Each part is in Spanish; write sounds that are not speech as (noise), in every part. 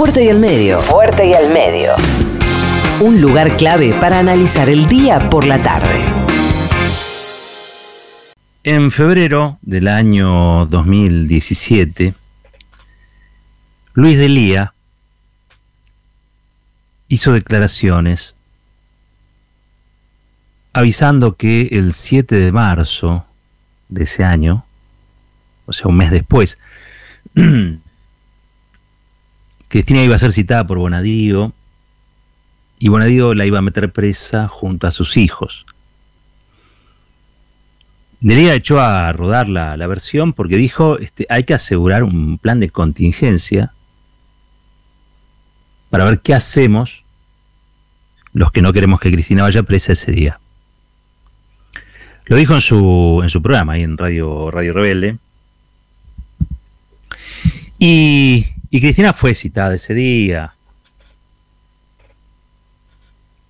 Fuerte y al medio. Fuerte y al medio. Un lugar clave para analizar el día por la tarde. En febrero del año 2017, Luis Delía hizo declaraciones avisando que el 7 de marzo de ese año, o sea, un mes después, (clears throat) Cristina iba a ser citada por Bonadío y Bonadío la iba a meter presa junto a sus hijos. Delía echó a rodar la, versión porque dijo, este, hay que asegurar un plan de contingencia para ver qué hacemos los que no queremos que Cristina vaya presa ese día. Lo dijo en su, en su programa, ahí en Radio, Radio Rebelde. Y, y Cristina fue citada ese día.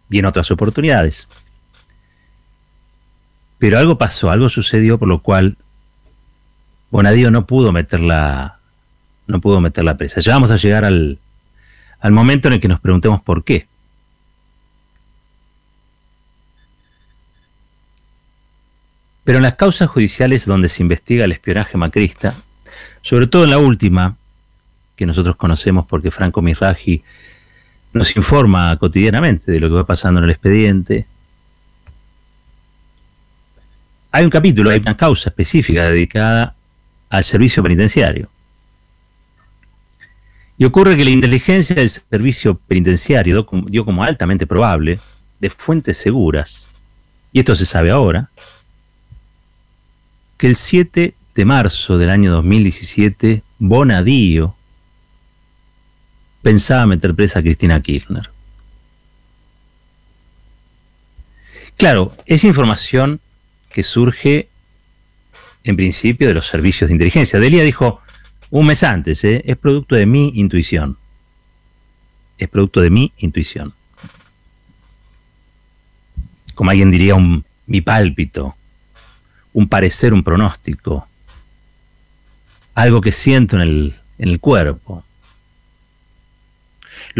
Y en otras oportunidades. Pero algo pasó, algo sucedió por lo cual Bonadío no pudo meterla, no pudo meterla presa. Ya vamos a llegar al, al momento en el que nos preguntemos por qué. Pero en las causas judiciales donde se investiga el espionaje macrista, sobre todo en la última, que nosotros conocemos porque Franco Mirraji nos informa cotidianamente de lo que va pasando en el expediente, hay un capítulo, hay una causa específica dedicada al servicio penitenciario. Y ocurre que la inteligencia del servicio penitenciario dio como altamente probable, de fuentes seguras, y esto se sabe ahora, que el 7 de marzo del año 2017, Bonadío pensaba meter presa a Cristina Kirchner. Claro, esa información que surge en principio de los servicios de inteligencia. Delia dijo un mes antes, ¿eh? es producto de mi intuición. Es producto de mi intuición. Como alguien diría, un, mi pálpito, un parecer, un pronóstico, algo que siento en el, en el cuerpo.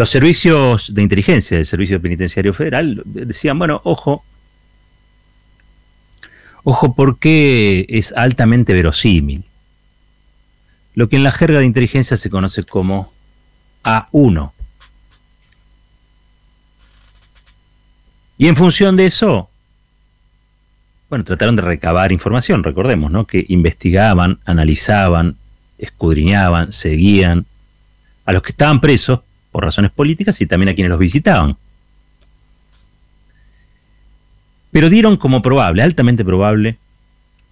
Los servicios de inteligencia del Servicio Penitenciario Federal decían, bueno, ojo, Ojo porque es altamente verosímil. Lo que en la jerga de inteligencia se conoce como A1. Y en función de eso, bueno, trataron de recabar información, recordemos, ¿no? Que investigaban, analizaban, escudriñaban, seguían a los que estaban presos por razones políticas y también a quienes los visitaban. Pero dieron como probable, altamente probable,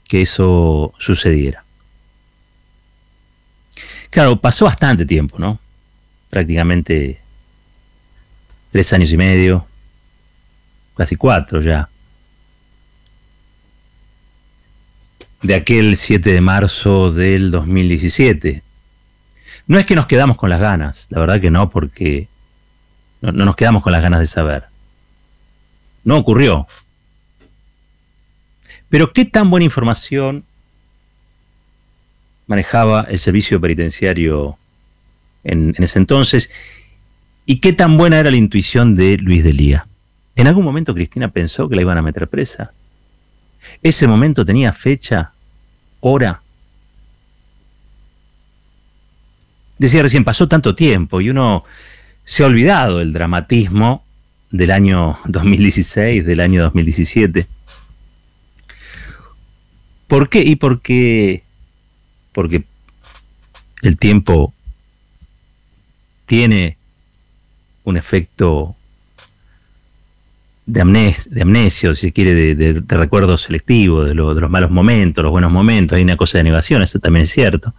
que eso sucediera. Claro, pasó bastante tiempo, ¿no? Prácticamente tres años y medio, casi cuatro ya. De aquel 7 de marzo del 2017. No es que nos quedamos con las ganas, la verdad que no, porque no, no nos quedamos con las ganas de saber. No ocurrió, pero ¿qué tan buena información manejaba el servicio penitenciario en, ese entonces? ¿Y qué tan buena era la intuición de Luis Delía? ¿En algún momento Cristina pensó que la iban a meter presa? ¿Ese momento tenía fecha, hora? Decía recién, pasó tanto tiempo y uno se ha olvidado del dramatismo del año 2016, del año 2017. ¿Por qué? Y porque, porque el tiempo tiene un efecto de, amnes de amnesio, si se quiere, de, recuerdo selectivo, de, de, los malos momentos, los buenos momentos, hay una cosa de negación, eso también es cierto.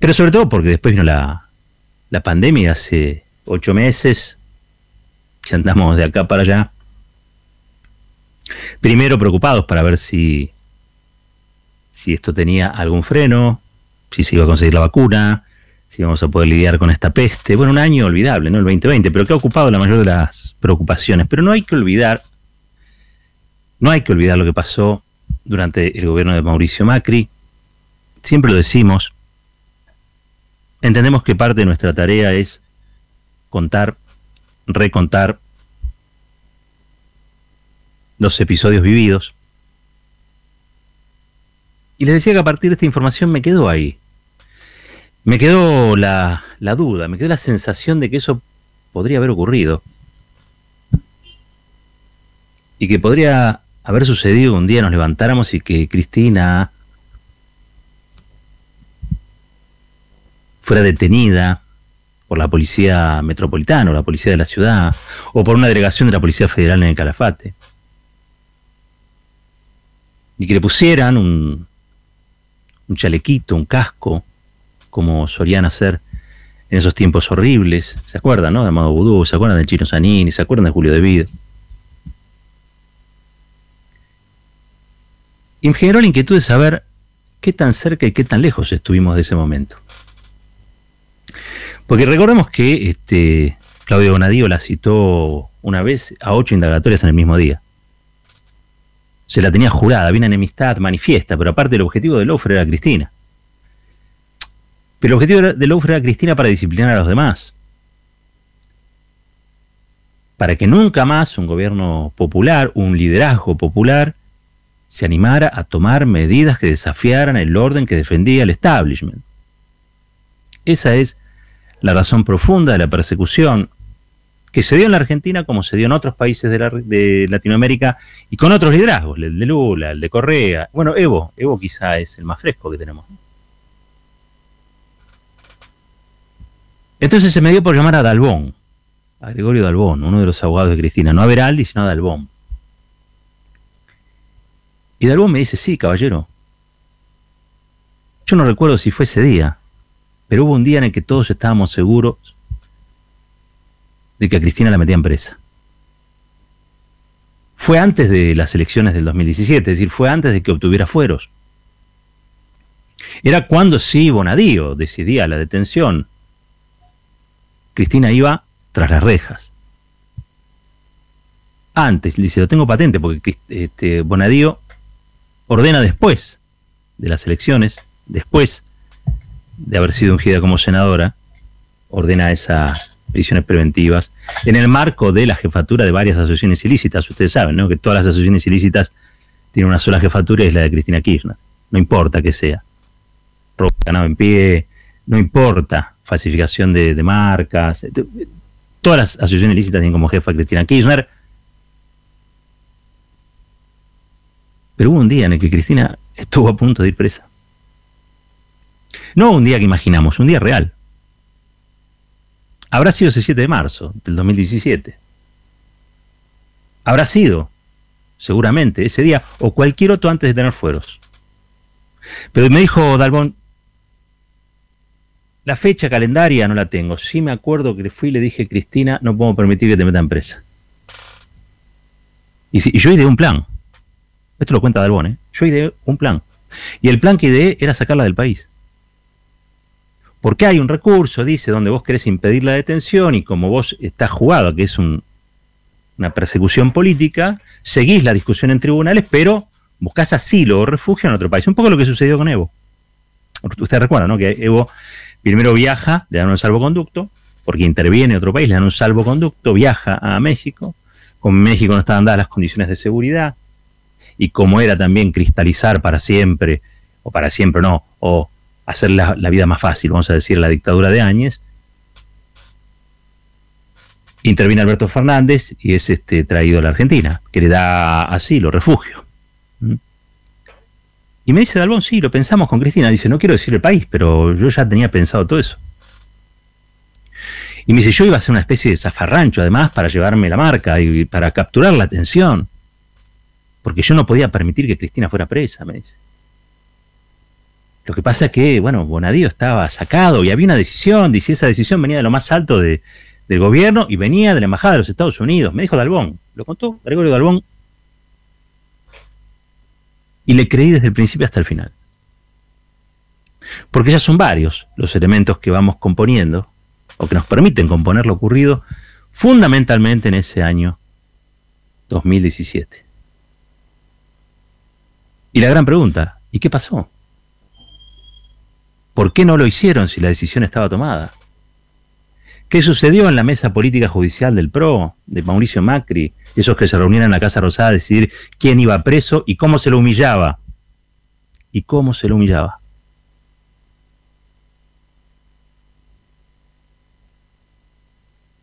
Pero sobre todo porque después vino la, la pandemia hace ocho meses, que andamos de acá para allá, Primero preocupados para ver si, si esto tenía algún freno, si se iba a conseguir la vacuna, si íbamos a poder lidiar con esta peste. Bueno, un año olvidable, ¿no? El 2020, pero que ha ocupado la mayor de las preocupaciones. Pero no hay que olvidar, no hay que olvidar lo que pasó durante el gobierno de Mauricio Macri. Siempre lo decimos, entendemos que parte de nuestra tarea es contar, recontar los episodios vividos. Y les decía que a partir de esta información me quedó ahí. Me quedó la, duda, me quedó la sensación de que eso podría haber ocurrido. Y que podría haber sucedido que un día nos levantáramos y que Cristina fuera detenida por la policía metropolitana o la policía de la ciudad o por una delegación de la Policía Federal en el Calafate. Y que le pusieran un, chalequito, un casco, como solían hacer en esos tiempos horribles. ¿Se acuerdan, no? De Amado Vudú, ¿se acuerdan de Chino Zanini? ¿Se acuerdan de Julio De Vida? Y me generó la inquietud de saber qué tan cerca y qué tan lejos estuvimos de ese momento. Porque recordemos que este, Claudio Bonadío la citó una vez a ocho indagatorias en el mismo día. Se la tenía jurada, había una enemistad manifiesta, pero aparte el objetivo de Loufre era Cristina. Pero el objetivo de Loufre era Cristina para disciplinar a los demás. Para que nunca más un gobierno popular, un liderazgo popular, se animara a tomar medidas que desafiaran el orden que defendía el establishment. Esa es la razón profunda de la persecución que se dio en la Argentina como se dio en otros países de, Latinoamérica y con otros liderazgos, el de Lula, el de Correa. Bueno, Evo, Evo quizá es el más fresco que tenemos. Entonces se me dio por llamar a Dalbón, a Gregorio Dalbón, uno de los abogados de Cristina, no a Veraldi, sino a Dalbón. Y Dalbón me dice, sí, caballero. Yo no recuerdo si fue ese día, pero hubo un día en el que todos estábamos seguros de que a Cristina la metían presa. Fue antes de las elecciones del 2017, es decir, fue antes de que obtuviera fueros. Era cuando sí Bonadío decidía la detención. Cristina iba tras las rejas. Antes, dice, lo tengo patente porque este, Bonadío ordena después de las elecciones, después de haber sido ungida como senadora, ordena esas prisiones preventivas en el marco de la jefatura de varias asociaciones ilícitas. Ustedes saben, ¿no? Que todas las asociaciones ilícitas tienen una sola jefatura y es la de Cristina Kirchner. No importa que sea. Robo ganado en pie, no importa falsificación de, marcas. Todas las asociaciones ilícitas tienen como jefa a Cristina Kirchner. Pero hubo un día en el que Cristina estuvo a punto de ir presa. No un día que imaginamos, un día real. Habrá sido ese 7 de marzo del 2017. Habrá sido, seguramente, ese día o cualquier otro antes de tener fueros. Pero me dijo Dalbón, la fecha calendaria no la tengo. Sí me acuerdo que fui y le dije, Cristina, no puedo permitir que te metan presa. Y, y yo ideé un plan. Esto lo cuenta Dalbón, ¿eh? Yo ideé un plan. Y el plan que ideé era sacarla del país. Porque hay un recurso, dice, donde vos querés impedir la detención y como vos estás jugado, que es una persecución política, seguís la discusión en tribunales, pero buscás asilo o refugio en otro país. Un poco lo que sucedió con Evo. Ustedes recuerdan, ¿no? Que Evo primero viaja, le dan un salvoconducto, porque interviene en otro país, le dan un salvoconducto, viaja a México, con México no estaban dadas las condiciones de seguridad, y como era también cristalizar para siempre, o para siempre no, o hacer la, vida más fácil, vamos a decir, la dictadura de Áñez. Interviene Alberto Fernández y es este, traído a la Argentina, que le da asilo, refugio. ¿Mm? Y me dice Dalbón, sí, lo pensamos con Cristina. Dice, no quiero decir el país, pero yo ya tenía pensado todo eso. Y me dice, yo iba a hacer una especie de zafarrancho, además, para llevarme la marca y para capturar la atención. Porque yo no podía permitir que Cristina fuera presa, me dice. Lo que pasa es que, bueno, Bonadío estaba sacado y había una decisión, dice, esa decisión venía de lo más alto del gobierno y venía de la Embajada de los Estados Unidos. Me dijo Dalbón, lo contó Gregorio Dalbón. Y le creí desde el principio hasta el final. Porque ya son varios los elementos que vamos componiendo, o que nos permiten componer lo ocurrido, fundamentalmente en ese año 2017. Y la gran pregunta, ¿y qué pasó? ¿Por qué no lo hicieron si la decisión estaba tomada? ¿Qué sucedió en la mesa política judicial del PRO, de Mauricio Macri, esos que se reunieron en la Casa Rosada a decidir quién iba preso y cómo se lo humillaba? ¿Y cómo se lo humillaba?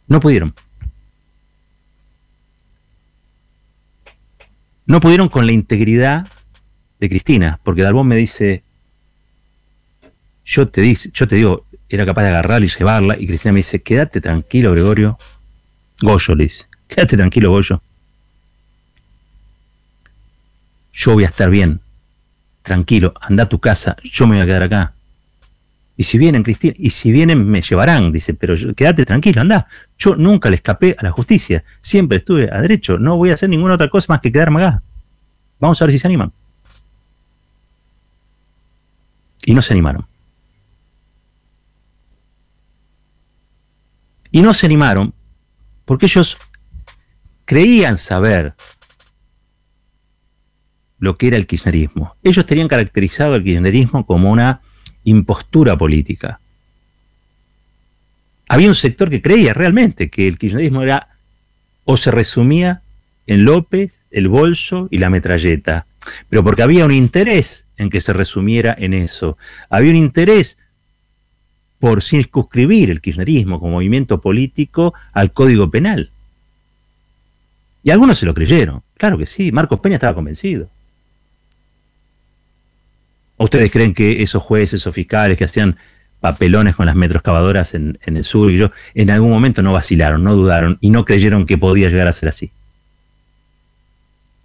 No pudieron. No pudieron con la integridad de Cristina, porque Dalbón me dice, yo te, dice, yo te digo, era capaz de agarrarla y llevarla, y Cristina me dice, quédate tranquilo, Gregorio. Goyo le quédate tranquilo, Goyo. Yo voy a estar bien, tranquilo, anda a tu casa, yo me voy a quedar acá. Y si vienen, Cristina, y si vienen me llevarán, dice, pero quédate tranquilo, anda. Yo nunca le escapé a la justicia, siempre estuve a derecho, no voy a hacer ninguna otra cosa más que quedarme acá. Vamos a ver si se animan. Y no se animaron. Y no se animaron porque ellos creían saber lo que era el kirchnerismo. Ellos tenían caracterizado el kirchnerismo como una impostura política. Había un sector que creía realmente que el kirchnerismo era o se resumía en López, el bolso y la metralleta, pero porque había un interés en que se resumiera en eso. Había un interés por circunscribir el kirchnerismo como movimiento político al Código Penal. Y algunos se lo creyeron, claro que sí, Marcos Peña estaba convencido. ¿Ustedes creen que esos jueces o fiscales que hacían papelones con las metroscavadoras en, en el sur y yo, en algún momento no vacilaron, no dudaron y no creyeron que podía llegar a ser así?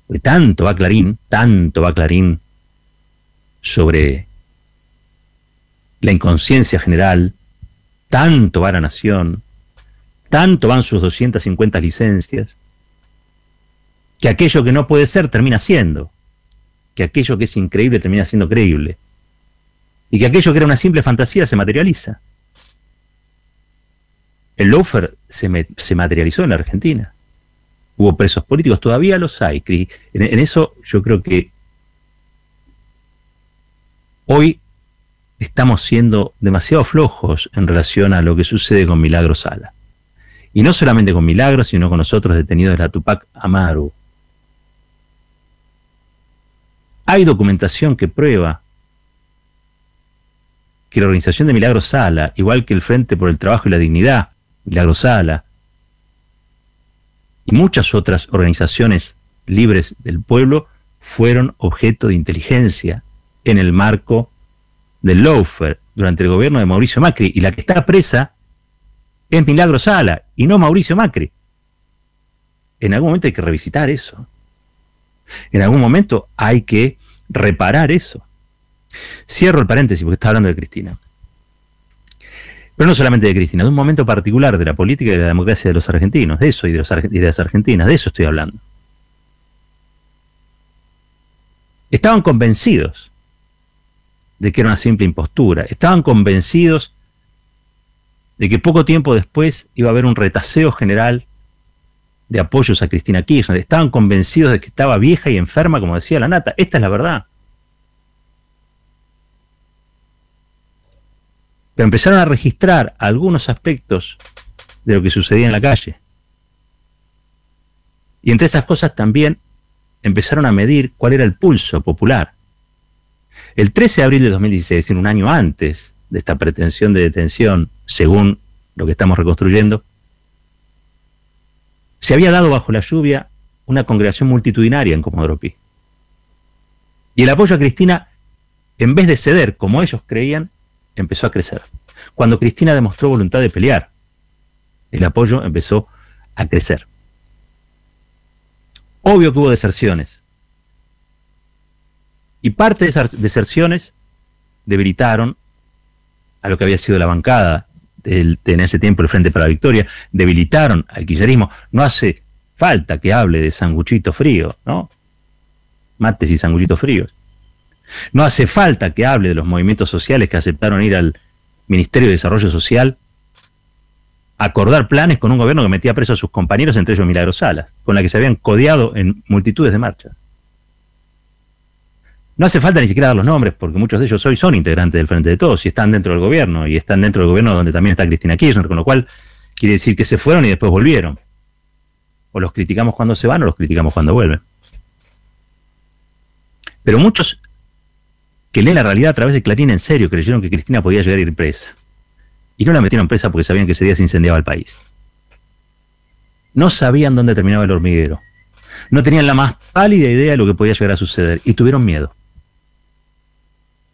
Porque tanto va Clarín, tanto va Clarín sobre la inconsciencia general, tanto va la nación, tanto van sus 250 licencias, que aquello que no puede ser termina siendo, que aquello que es increíble termina siendo creíble, y que aquello que era una simple fantasía se materializa. El loafer se, se materializó en la Argentina. Hubo presos políticos, todavía los hay. en eso yo creo que hoy estamos siendo demasiado flojos en relación a lo que sucede con Milagro Sala. Y no solamente con Milagro, sino con nosotros detenidos de la Tupac Amaru. Hay documentación que prueba que la organización de Milagro Sala, igual que el Frente por el Trabajo y la Dignidad, Milagro Sala, y muchas otras organizaciones libres del pueblo, fueron objeto de inteligencia en el marco del Loafer durante el gobierno de Mauricio Macri y la que está presa es Milagro Sala y no Mauricio Macri. En algún momento hay que revisitar eso. En algún momento hay que reparar eso. Cierro el paréntesis porque está hablando de Cristina. Pero no solamente de Cristina, de un momento particular de la política y de la democracia de los argentinos, de eso y de, los, y de las argentinas, de eso estoy hablando. Estaban convencidos de que era una simple impostura. Estaban convencidos de que poco tiempo después iba a haber un retaseo general de apoyos a Cristina Kirchner. Estaban convencidos de que estaba vieja y enferma, como decía la nata. Esta es la verdad. Pero empezaron a registrar algunos aspectos de lo que sucedía en la calle. Y entre esas cosas también empezaron a medir cuál era el pulso popular. El 13 de abril de 2016, es decir, un año antes de esta pretensión de detención, según lo que estamos reconstruyendo, se había dado bajo la lluvia una congregación multitudinaria en Comodoro Pi. Y el apoyo a Cristina, en vez de ceder como ellos creían, empezó a crecer. Cuando Cristina demostró voluntad de pelear, el apoyo empezó a crecer. Obvio que hubo deserciones, y parte de esas deserciones debilitaron a lo que había sido la bancada en ese tiempo el Frente para la Victoria, debilitaron al quillerismo. No hace falta que hable de sanguchito frío, ¿no? Mates y sanguchitos fríos. No hace falta que hable de los movimientos sociales que aceptaron ir al Ministerio de Desarrollo Social acordar planes con un gobierno que metía preso a sus compañeros, entre ellos Milagros Salas, con la que se habían codeado en multitudes de marchas. No hace falta ni siquiera dar los nombres, porque muchos de ellos hoy son integrantes del Frente de Todos y están dentro del gobierno, y están dentro del gobierno donde también está Cristina Kirchner, con lo cual quiere decir que se fueron y después volvieron. O los criticamos cuando se van o los criticamos cuando vuelven. Pero muchos que leen la realidad a través de Clarín en serio creyeron que Cristina podía llegar a ir presa. Y no la metieron presa porque sabían que ese día se incendiaba el país. No sabían dónde terminaba el hormiguero. No tenían la más pálida idea de lo que podía llegar a suceder y tuvieron miedo.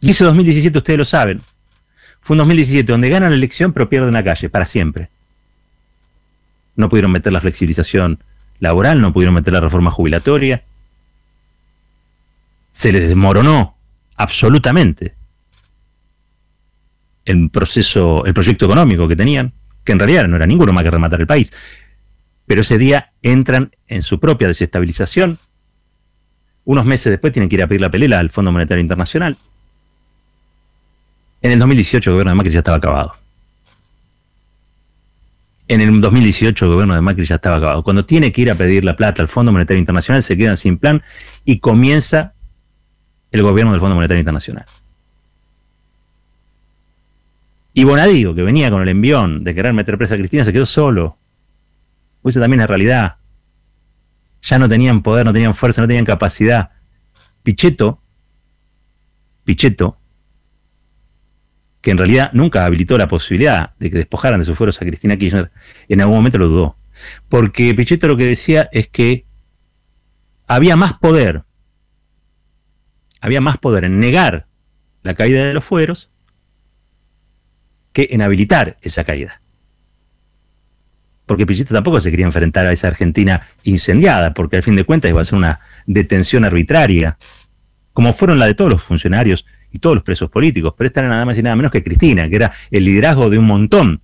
Y ese 2017 ustedes lo saben. Fue un 2017 donde ganan la elección pero pierden la calle para siempre. No pudieron meter la flexibilización laboral, no pudieron meter la reforma jubilatoria. Se les desmoronó absolutamente el proceso, el proyecto económico que tenían, que en realidad no era ninguno más que rematar el país. Pero ese día entran en su propia desestabilización. Unos meses después tienen que ir a pedir la pelela al Fondo Monetario Internacional. En el 2018 el gobierno de Macri ya estaba acabado. En el 2018 el gobierno de Macri ya estaba acabado. Cuando tiene que ir a pedir la plata al Fondo Monetario Internacional se quedan sin plan y comienza el gobierno del Fondo Monetario Internacional. Y Bonadío, que venía con el envión de querer meter presa a Cristina, se quedó solo. Pues eso también es realidad. Ya no tenían poder, no tenían fuerza, no tenían capacidad. Pichetto, Pichetto, que en realidad nunca habilitó la posibilidad de que despojaran de sus fueros a Cristina Kirchner, en algún momento lo dudó. Porque Pichetto lo que decía es que había más poder, había más poder en negar la caída de los fueros que en habilitar esa caída. Porque Pichetto tampoco se quería enfrentar a esa Argentina incendiada, porque al fin de cuentas iba a ser una detención arbitraria, como fueron la de todos los funcionarios y todos los presos políticos, pero esta era nada más y nada menos que Cristina, que era el liderazgo de un montón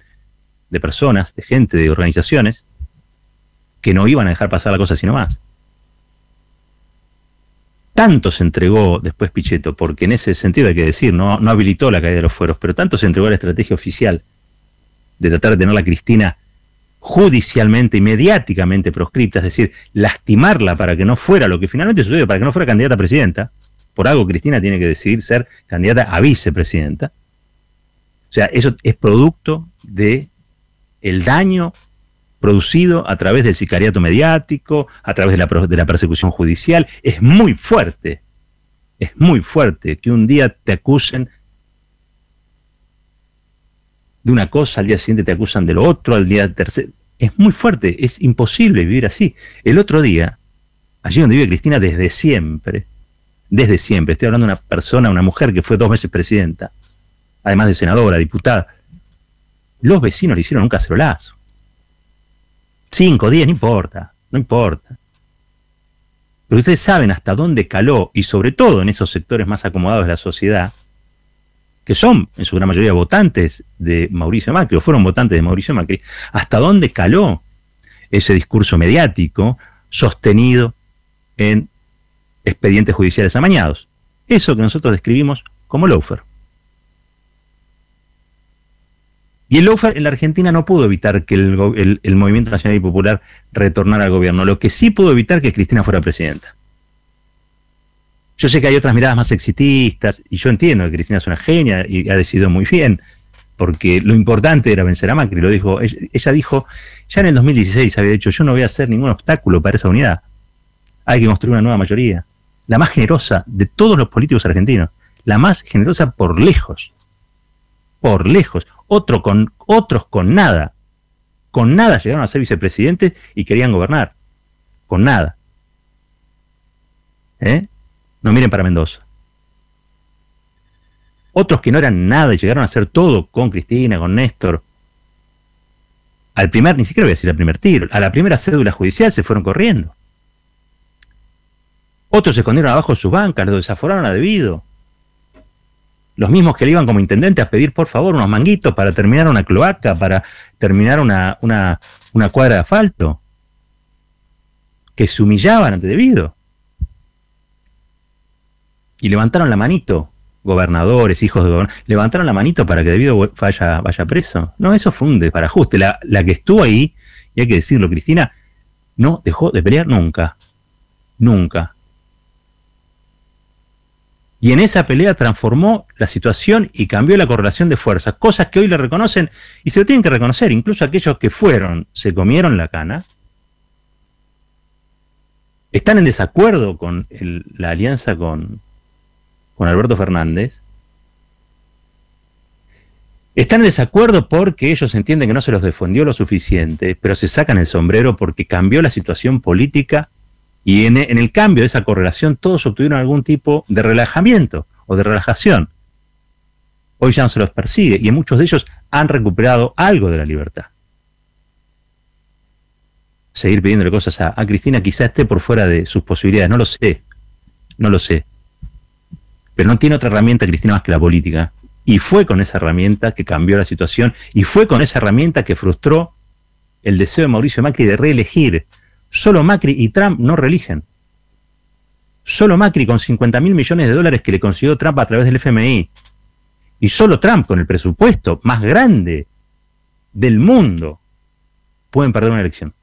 de personas, de gente, de organizaciones, que no iban a dejar pasar la cosa sino más. Tanto se entregó después Pichetto, porque en ese sentido hay que decir, no, no habilitó la caída de los fueros, pero tanto se entregó a la estrategia oficial de tratar de tener a Cristina judicialmente y mediáticamente proscripta, es decir, lastimarla para que no fuera lo que finalmente sucedió, para que no fuera candidata a presidenta, por algo Cristina tiene que decidir ser candidata a vicepresidenta. O sea, eso es producto de el daño producido a través del sicariato mediático, a través de la, de la persecución judicial. Es muy fuerte, es muy fuerte que un día te acusen de una cosa, al día siguiente te acusan de lo otro, al día tercero. Es muy fuerte, es imposible vivir así. El otro día, allí donde vive Cristina desde siempre, desde siempre. Estoy hablando de una persona, una mujer que fue dos veces presidenta, además de senadora, diputada. Los vecinos le hicieron un cacerolazo. Cinco, diez, no importa, no importa. Pero ustedes saben hasta dónde caló, y sobre todo en esos sectores más acomodados de la sociedad, que son en su gran mayoría votantes de Mauricio Macri, o fueron votantes de Mauricio Macri, hasta dónde caló ese discurso mediático sostenido en expedientes judiciales amañados. Eso que nosotros describimos como loafer. Y el loafer en la Argentina no pudo evitar que el, Movimiento Nacional y Popular retornara al gobierno, lo que sí pudo evitar que Cristina fuera presidenta. Yo sé que hay otras miradas más exitistas, y yo entiendo que Cristina es una genia y ha decidido muy bien, porque lo importante era vencer a Macri, lo dijo, ella dijo, ya en el 2016 había dicho, yo no voy a hacer ningún obstáculo para esa unidad, hay que construir una nueva mayoría la más generosa de todos los políticos argentinos, la más generosa por lejos, por lejos. Otro con, otros con nada, con nada llegaron a ser vicepresidentes y querían gobernar, con nada. ¿Eh? No miren para Mendoza. Otros que no eran nada y llegaron a hacer todo con Cristina, con Néstor. Al primer, ni siquiera voy a decir al primer tiro, a la primera cédula judicial se fueron corriendo. Otros se escondieron abajo de sus bancas, los desaforaron a debido. Los mismos que le iban como intendente a pedir por favor unos manguitos para terminar una cloaca, para terminar una, una, cuadra de asfalto. Que se humillaban ante debido. Y levantaron la manito, gobernadores, hijos de gobernadores, levantaron la manito para que debido vaya, vaya preso. No, eso fue un desbarajuste. La, la que estuvo ahí, y hay que decirlo, Cristina, no dejó de pelear nunca. Nunca. Y en esa pelea transformó la situación y cambió la correlación de fuerzas, cosas que hoy le reconocen y se lo tienen que reconocer, incluso aquellos que fueron, se comieron la cana, están en desacuerdo con la alianza con, con Alberto Fernández, están en desacuerdo porque ellos entienden que no se los defendió lo suficiente, pero se sacan el sombrero porque cambió la situación política y en, el cambio de esa correlación todos obtuvieron algún tipo de relajamiento o de relajación. Hoy ya no se los persigue y muchos de ellos han recuperado algo de la libertad. Seguir pidiéndole cosas a, Cristina quizá esté por fuera de sus posibilidades, no lo sé, no lo sé. Pero no tiene otra herramienta Cristina más que la política y fue con esa herramienta que cambió la situación y fue con esa herramienta que frustró el deseo de Mauricio Macri de reelegir. Solo Macri y Trump no reeligen. Solo Macri con 50 mil millones de dólares que le consiguió Trump a través del FMI. Y solo Trump con el presupuesto más grande del mundo pueden perder una elección.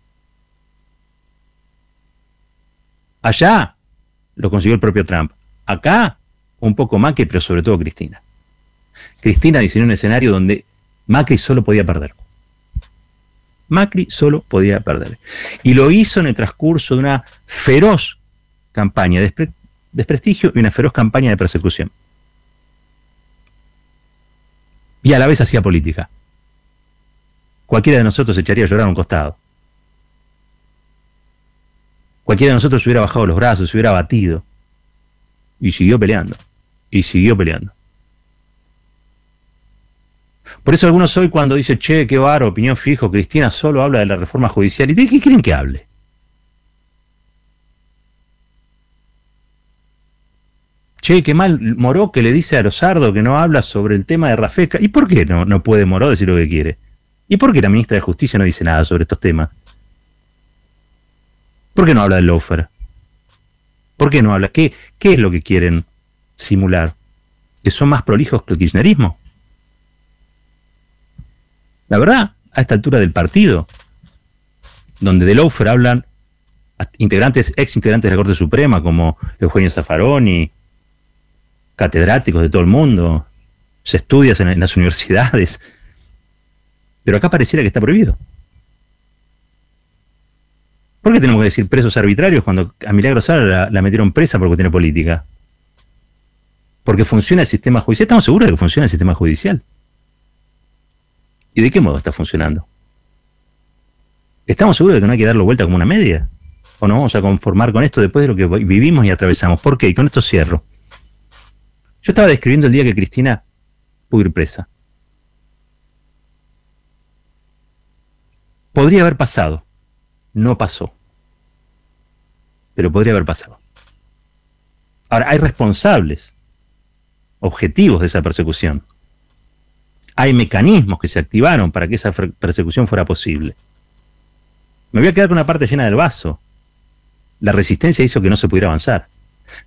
Allá lo consiguió el propio Trump. Acá un poco Macri, pero sobre todo Cristina. Cristina diseñó un escenario donde Macri solo podía perder. Macri solo podía perder. Y lo hizo en el transcurso de una feroz campaña de desprestigio y una feroz campaña de persecución. Y a la vez hacía política. Cualquiera de nosotros echaría a llorar a un costado. Cualquiera de nosotros se hubiera bajado los brazos, se hubiera batido. Y siguió peleando. Y siguió peleando. Por eso algunos hoy cuando dicen, che, qué bar, opinión fijo, Cristina solo habla de la reforma judicial. ¿Y de qué quieren que hable? Che, qué mal Moró que le dice a Rosardo que no habla sobre el tema de Rafeca. ¿Y por qué no, no puede Moró decir lo que quiere? ¿Y por qué la ministra de Justicia no dice nada sobre estos temas? ¿Por qué no habla del lofer? ¿Por qué no habla? ¿Qué, ¿Qué es lo que quieren simular? ¿Que son más prolijos que el kirchnerismo? La verdad, a esta altura del partido, donde de Lofer hablan integrantes, ex integrantes de la Corte Suprema, como Eugenio Zaffaroni, catedráticos de todo el mundo, se estudia en, las universidades, pero acá pareciera que está prohibido. ¿Por qué tenemos que decir presos arbitrarios cuando a Milagro Sala la, la, metieron presa porque tiene política? Porque funciona el sistema judicial. ¿Estamos seguros de que funciona el sistema judicial? ¿Y de qué modo está funcionando? ¿Estamos seguros de que no hay que darlo vuelta como una media? ¿O nos vamos a conformar con esto después de lo que vivimos y atravesamos? ¿Por qué? Y con esto cierro. Yo estaba describiendo el día que Cristina pudo ir presa. Podría haber pasado. No pasó. Pero podría haber pasado. Ahora, hay responsables objetivos de esa persecución hay mecanismos que se activaron para que esa persecución fuera posible. Me voy a quedar con una parte llena del vaso. La resistencia hizo que no se pudiera avanzar.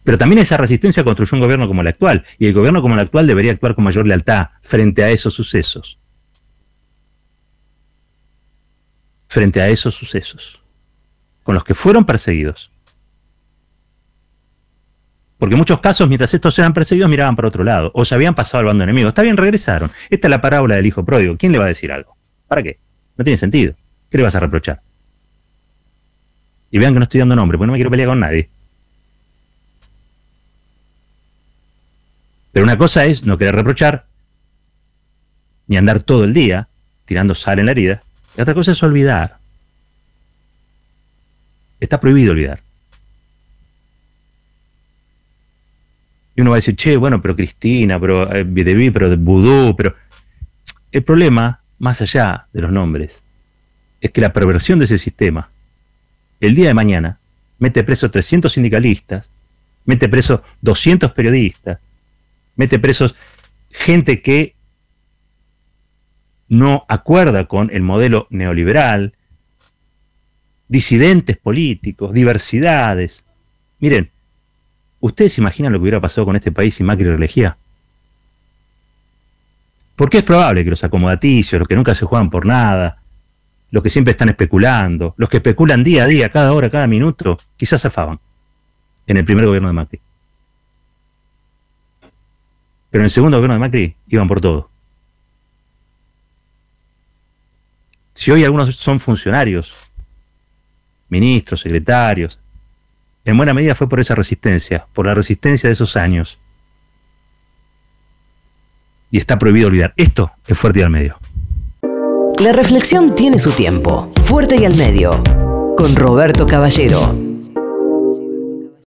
Pero también esa resistencia construyó un gobierno como el actual, y el gobierno como el actual debería actuar con mayor lealtad frente a esos sucesos. Frente a esos sucesos, con los que fueron perseguidos. Porque en muchos casos, mientras estos eran perseguidos, miraban para otro lado, o se habían pasado al bando enemigo. Está bien, regresaron. Esta es la parábola del hijo pródigo. ¿Quién le va a decir algo? ¿Para qué? No tiene sentido. ¿Qué le vas a reprochar? Y vean que no estoy dando nombre, porque no me quiero pelear con nadie. Pero una cosa es no querer reprochar, ni andar todo el día tirando sal en la herida. Y otra cosa es olvidar. Está prohibido olvidar. Y uno va a decir, che, bueno, pero Cristina, pero eh, pero Vudú, pero... El problema, más allá de los nombres, es que la perversión de ese sistema, el día de mañana, mete preso 300 sindicalistas, mete preso 200 periodistas, mete presos gente que no acuerda con el modelo neoliberal, disidentes políticos, diversidades. Miren, ¿Ustedes se imaginan lo que hubiera pasado con este país si Macri reelegía? Porque es probable que los acomodaticios, los que nunca se juegan por nada, los que siempre están especulando, los que especulan día a día, cada hora, cada minuto, quizás zafaban en el primer gobierno de Macri. Pero en el segundo gobierno de Macri iban por todo. Si hoy algunos son funcionarios, ministros, secretarios, en buena medida fue por esa resistencia, por la resistencia de esos años. Y está prohibido olvidar. Esto es fuerte y al medio. La reflexión tiene su tiempo. Fuerte y al medio. Con Roberto Caballero.